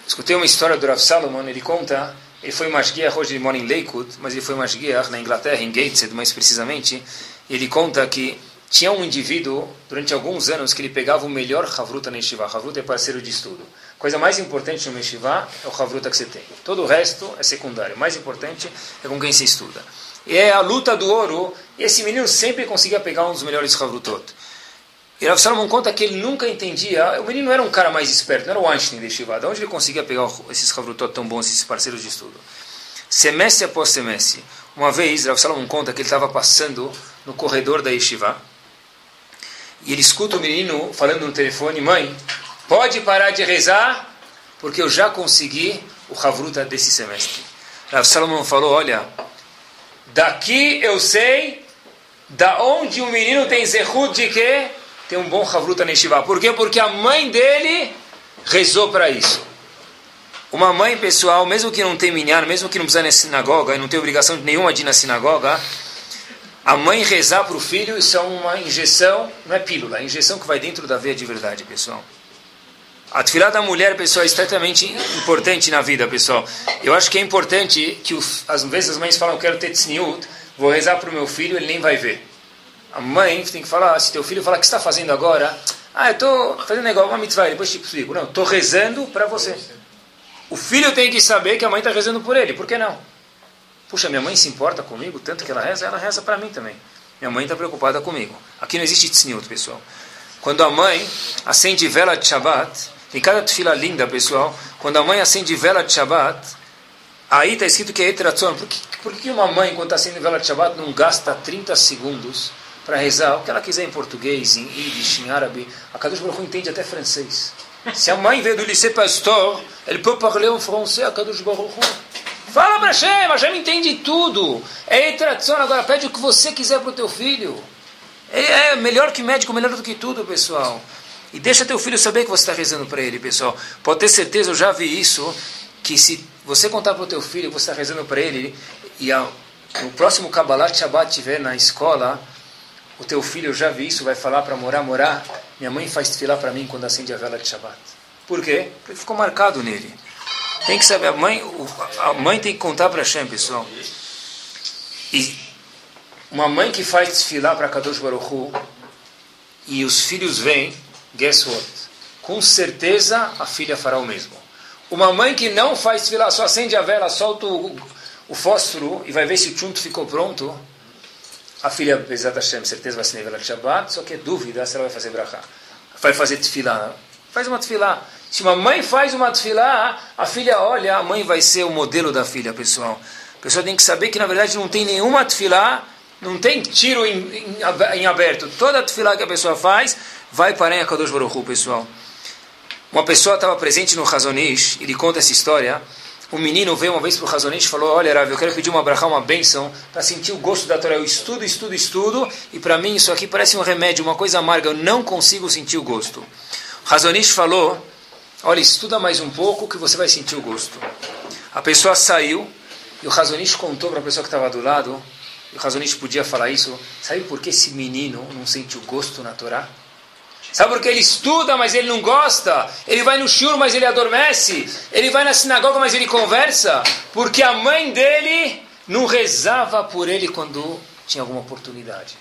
Escutei uma história do Rav Salomon, ele conta, ele foi masguiach, hoje ele mora em Lakewood, mas ele foi masguiach na Inglaterra, em Gateshead mais precisamente, ele conta que tinha um indivíduo, durante alguns anos, que ele pegava o melhor Havruta na Yeshiva. Havruta é parceiro de estudo. A coisa mais importante no Yeshiva é o Havruta que você tem. Todo o resto é secundário. O mais importante é com quem você estuda. E é a luta do ouro. E esse menino sempre conseguia pegar um dos melhores Havrutot. E Rav Salomon conta que ele nunca entendia. O menino era um cara mais esperto, não era o Einstein da Yeshiva. De onde ele conseguia pegar esses Havrutot tão bons, esses parceiros de estudo? Semestre após semestre. Uma vez, Rav Salomon conta que ele estava passando no corredor da Yeshiva E ele escuta o menino falando no telefone, mãe, pode parar de rezar, porque eu já consegui o Havruta desse semestre. Rav Salomon falou, olha, daqui eu sei da onde o menino tem zehut de que tem um bom Havruta Neshivá. Por quê? Porque a mãe dele rezou para isso. Uma mãe, pessoal, mesmo que não tem minhar, mesmo que não precisa na sinagoga, e não tem obrigação nenhuma de ir na sinagoga, a mãe rezar para o filho, isso é uma injeção, não é pílula, é injeção que vai dentro da veia de verdade, pessoal. A tefilá da mulher, pessoal, é extremamente importante na vida, pessoal. Eu acho que é importante que, às vezes, as mães falam, quero ter tzniut, vou rezar para o meu filho, ele nem vai ver. A mãe tem que falar, se teu filho falar, o que está fazendo agora? Ah, eu estou fazendo negócio, uma mitzvah, depois te explico. Não, estou rezando para você. O filho tem que saber que a mãe está rezando por ele, por que não? Puxa, minha mãe se importa comigo, tanto que ela reza, ela reza para mim também. Minha mãe está preocupada comigo. Aqui não existe tzniut, pessoal. Quando a mãe acende vela de Shabbat, tem cada fila linda, pessoal. Quando a mãe acende vela de Shabbat, aí está escrito que é etratzon. Por que, por que uma mãe, quando está acendendo vela de Shabbat, não gasta 30 segundos para rezar o que ela quiser em português, em Yiddish, em árabe? A Kadosh Baruch entende até francês. Se a mãe veio do lycée pastor, ele pode falar em francês, a Kadosh Baruch. Fala para Hashem, Hashem entende tudo. É tradição, agora pede o que você quiser para o teu filho. É, é melhor que médico, melhor do que tudo, pessoal. E deixa teu filho saber que você está rezando para ele, pessoal. Pode ter certeza, eu já vi isso, que se você contar para o teu filho que você está rezando para ele, e a, no próximo Kabbalah Shabbat tiver na escola, o teu filho, eu já vi isso, vai falar para morar, morar, minha mãe faz desfilar para mim quando acende a vela de Shabbat. Por quê? Porque ficou marcado nele. Tem que saber, a mãe, a mãe tem que contar para Hashem, pessoal. E uma mãe que faz desfilar para Kadosh Baruch Hu, e os filhos vêm, guess what? Com certeza a filha fará o mesmo. Uma mãe que não faz desfilar, só acende a vela, solta o, o fósforo e vai ver se o chunto ficou pronto, a filha, apesar da Hashem, certeza vai acender a vela de Shabbat, só que é dúvida se ela vai fazer brachá. Vai fazer desfilar. Faz uma desfilar. Se uma mãe faz uma tefilá, a filha olha, a mãe vai ser o modelo da filha, pessoal. A pessoa tem que saber que, na verdade, não tem nenhuma tefilá, não tem tiro em, em, em aberto. Toda tefilá que a pessoa faz, vai para a Kadosh Baruch pessoal. Uma pessoa estava presente no Razonish, ele conta essa história. Um menino veio uma vez para o Razonish e falou, olha, Rav, eu quero pedir uma brachá, uma bênção, para sentir o gosto da Torá. Eu estudo, estudo, estudo, e para mim isso aqui parece um remédio, uma coisa amarga, eu não consigo sentir o gosto. Razonish falou Olha, estuda mais um pouco que você vai sentir o gosto. A pessoa saiu e o Razonish contou para a pessoa que estava do lado, e o Razonish podia falar isso, sabe por que esse menino não sente o gosto na Torá? Sabe por que ele estuda, mas ele não gosta? Ele vai no shur, mas ele adormece? Ele vai na sinagoga, mas ele conversa? Porque a mãe dele não rezava por ele quando tinha alguma oportunidade.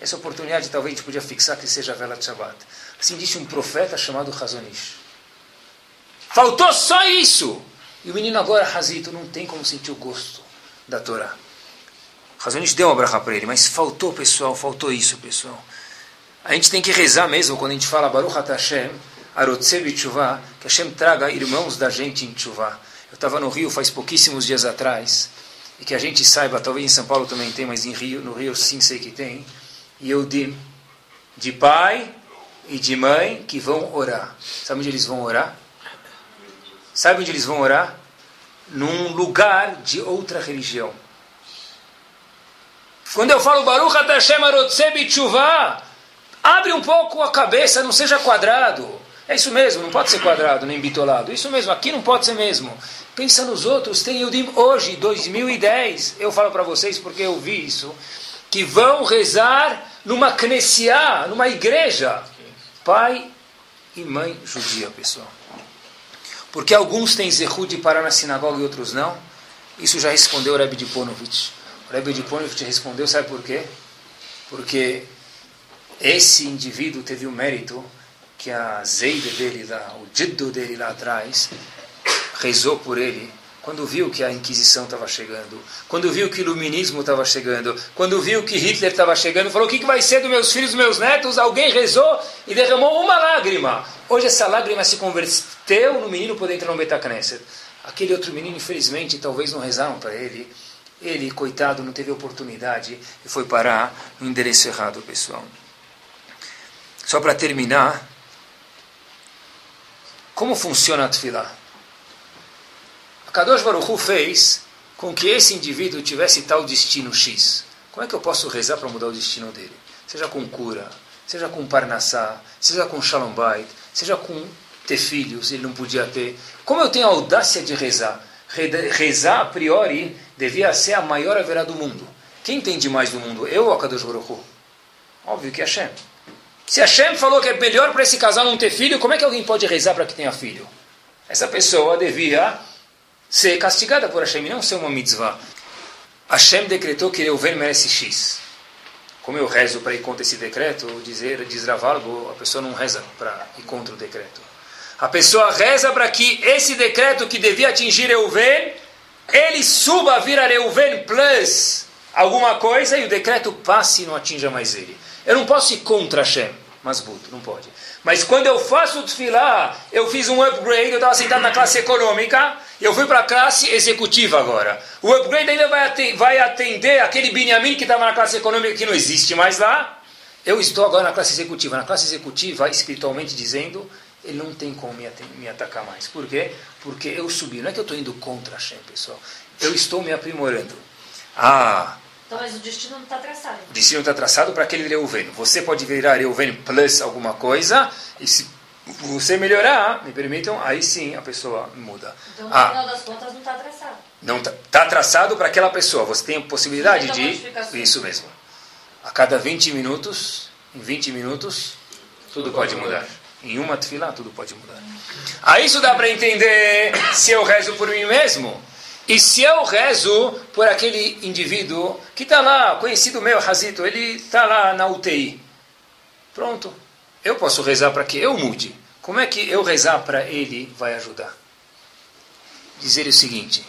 Essa oportunidade talvez a gente podia fixar que seja a vela de Shabbat. Assim disse um profeta chamado Razonish. Faltou só isso. E o menino agora, Razito, não tem como sentir o gosto da Torá. Razonish deu uma bracha para ele, mas faltou, pessoal, faltou isso, pessoal. A gente tem que rezar mesmo quando a gente fala Baruch Hashem, Arotsev Tchuvah, que Hashem traga irmãos da gente em Tchuvah. Eu estava no Rio faz pouquíssimos dias atrás, e que a gente saiba, talvez em São Paulo também tem, mas em Rio, no Rio sim sei que tem, e eu de, de pai e de mãe que vão orar. Sabe onde eles vão orar? Sabe onde eles vão orar? Num lugar de outra religião. Quando eu falo Baruch Hashem Arotsebi Tshuva, abre um pouco a cabeça, não seja quadrado. É isso mesmo, não pode ser quadrado nem bitolado. Isso mesmo, aqui não pode ser mesmo. Pensa nos outros, tem hoje, 2010, eu falo para vocês porque eu vi isso, que vão rezar numa knessiá, numa igreja. Pai e mãe judia, pessoal. Porque alguns têm zerru de parar na sinagoga e outros não? Isso já respondeu o Rebbe de Ponovitch. O Rebbe de Ponovitch respondeu, sabe por quê? Porque esse indivíduo teve o mérito que a Zeide dele lá, o Jiddo dele lá atrás, rezou por ele quando viu que a Inquisição estava chegando, quando viu que o Iluminismo estava chegando, quando viu que Hitler estava chegando, falou: o que, que vai ser dos meus filhos, dos meus netos? Alguém rezou e derramou uma lágrima. Hoje essa lágrima se converteu no menino poder entrar no Betacneset. Aquele outro menino, infelizmente, talvez não rezaram para ele. Ele, coitado, não teve oportunidade e foi parar no endereço errado, pessoal. Só para terminar, como funciona a Tfilah? Kadosh Baruch Hu fez com que esse indivíduo tivesse tal destino X. Como é que eu posso rezar para mudar o destino dele? Seja com cura, seja com Parnassá, seja com Shalom Bait, seja com ter filhos, ele não podia ter. Como eu tenho a audácia de rezar? Rezar, a priori, devia ser a maior haverá do mundo. Quem entende mais do mundo? Eu ou Kadosh Baruch Hu? Óbvio que é Hashem. Se Hashem falou que é melhor para esse casal não ter filho, como é que alguém pode rezar para que tenha filho? Essa pessoa devia ser castigada por Hashem, não ser uma mitzvah. Hashem decretou que Reuven merece X. Como eu rezo para ir contra esse decreto, dizer, diz Ravalgo, a pessoa não reza para ir contra o decreto. A pessoa reza para que esse decreto que devia atingir Reuven, ele suba a virar Reuven plus alguma coisa e o decreto passe e não atinja mais ele. Eu não posso ir contra Hashem, mas buto, não pode. Mas quando eu faço o tefilá, eu fiz um upgrade, eu estava sentado na classe econômica, eu fui para a classe executiva agora. O upgrade ainda vai atender, vai atender aquele Benjamin que estava na classe econômica que não existe mais lá. Eu estou agora na classe executiva. Na classe executiva, espiritualmente dizendo, ele não tem como me, me atacar mais. Por quê? Porque eu subi. Não é que eu estou indo contra Hashem, pessoal. Eu estou me aprimorando. Ah, então, mas o destino não está traçado. O destino está traçado para aquele Reuven. Você pode virar Reuven plus alguma coisa, e se você melhorar, me permitam, aí sim a pessoa muda. Então, no ah, final das contas, não está traçado. Não está tá traçado para aquela pessoa. Você tem a possibilidade de. Isso mesmo. A cada 20 minutos, em 20 minutos, tudo pode mudar. Em uma tefilá, tudo pode mudar. Aí isso dá para entender se eu rezo por mim mesmo. E se eu rezo por aquele indivíduo que está lá, conhecido meu, Razito, ele está lá na UTI. Pronto. Eu posso rezar para que eu mude. Como é que eu rezar para ele vai ajudar? Dizer o seguinte: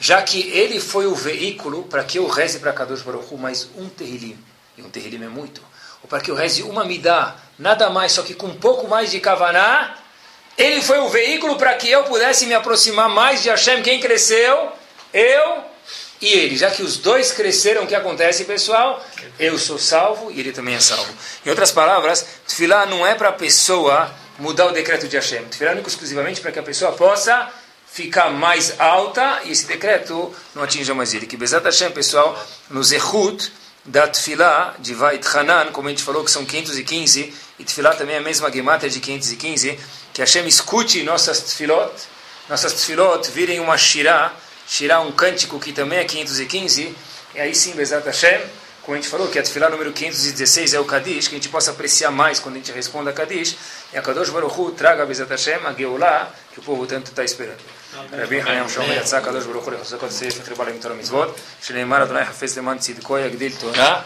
já que ele foi o veículo para que eu reze para Kadosh Baruch Hu mais um terrilim, e um terrilim é muito, ou para que eu reze uma midá, nada mais, só que com um pouco mais de kavaná, ele foi o veículo para que eu pudesse me aproximar mais de Hashem. Quem cresceu? Eu e ele. Já que os dois cresceram, o que acontece, pessoal? Eu sou salvo e ele também é salvo. Em outras palavras, Tfilah não é para a pessoa mudar o decreto de Hashem. Tfilah é exclusivamente para que a pessoa possa ficar mais alta e esse decreto não atinja mais ele. Que Bezat Hashem, pessoal, no Zehut da Tfilah de Vait Hanan, como a gente falou que são 515, e Tfilah também é a mesma Gematria de 515, que Hashem escute nossas Tfilot, nossas Tfilot virem uma Shirah, tirar um cântico que também é 515, e aí sim, Bezat Hashem, como a gente falou, que a tefilá número 516 é o Kadish, que a gente possa apreciar mais quando a gente responde a Kadish, e a Kadosh Baruch Hu traga Bezat Hashem, a Geulah, que o povo tanto está esperando. רבי חיים שומר יצא הקדוש ברוך הוא לחזק את סעיף וחריבה להם תורה מצוות שנאמר אדוני חפץ למען צדקו יגדיל תורה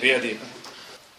וידיר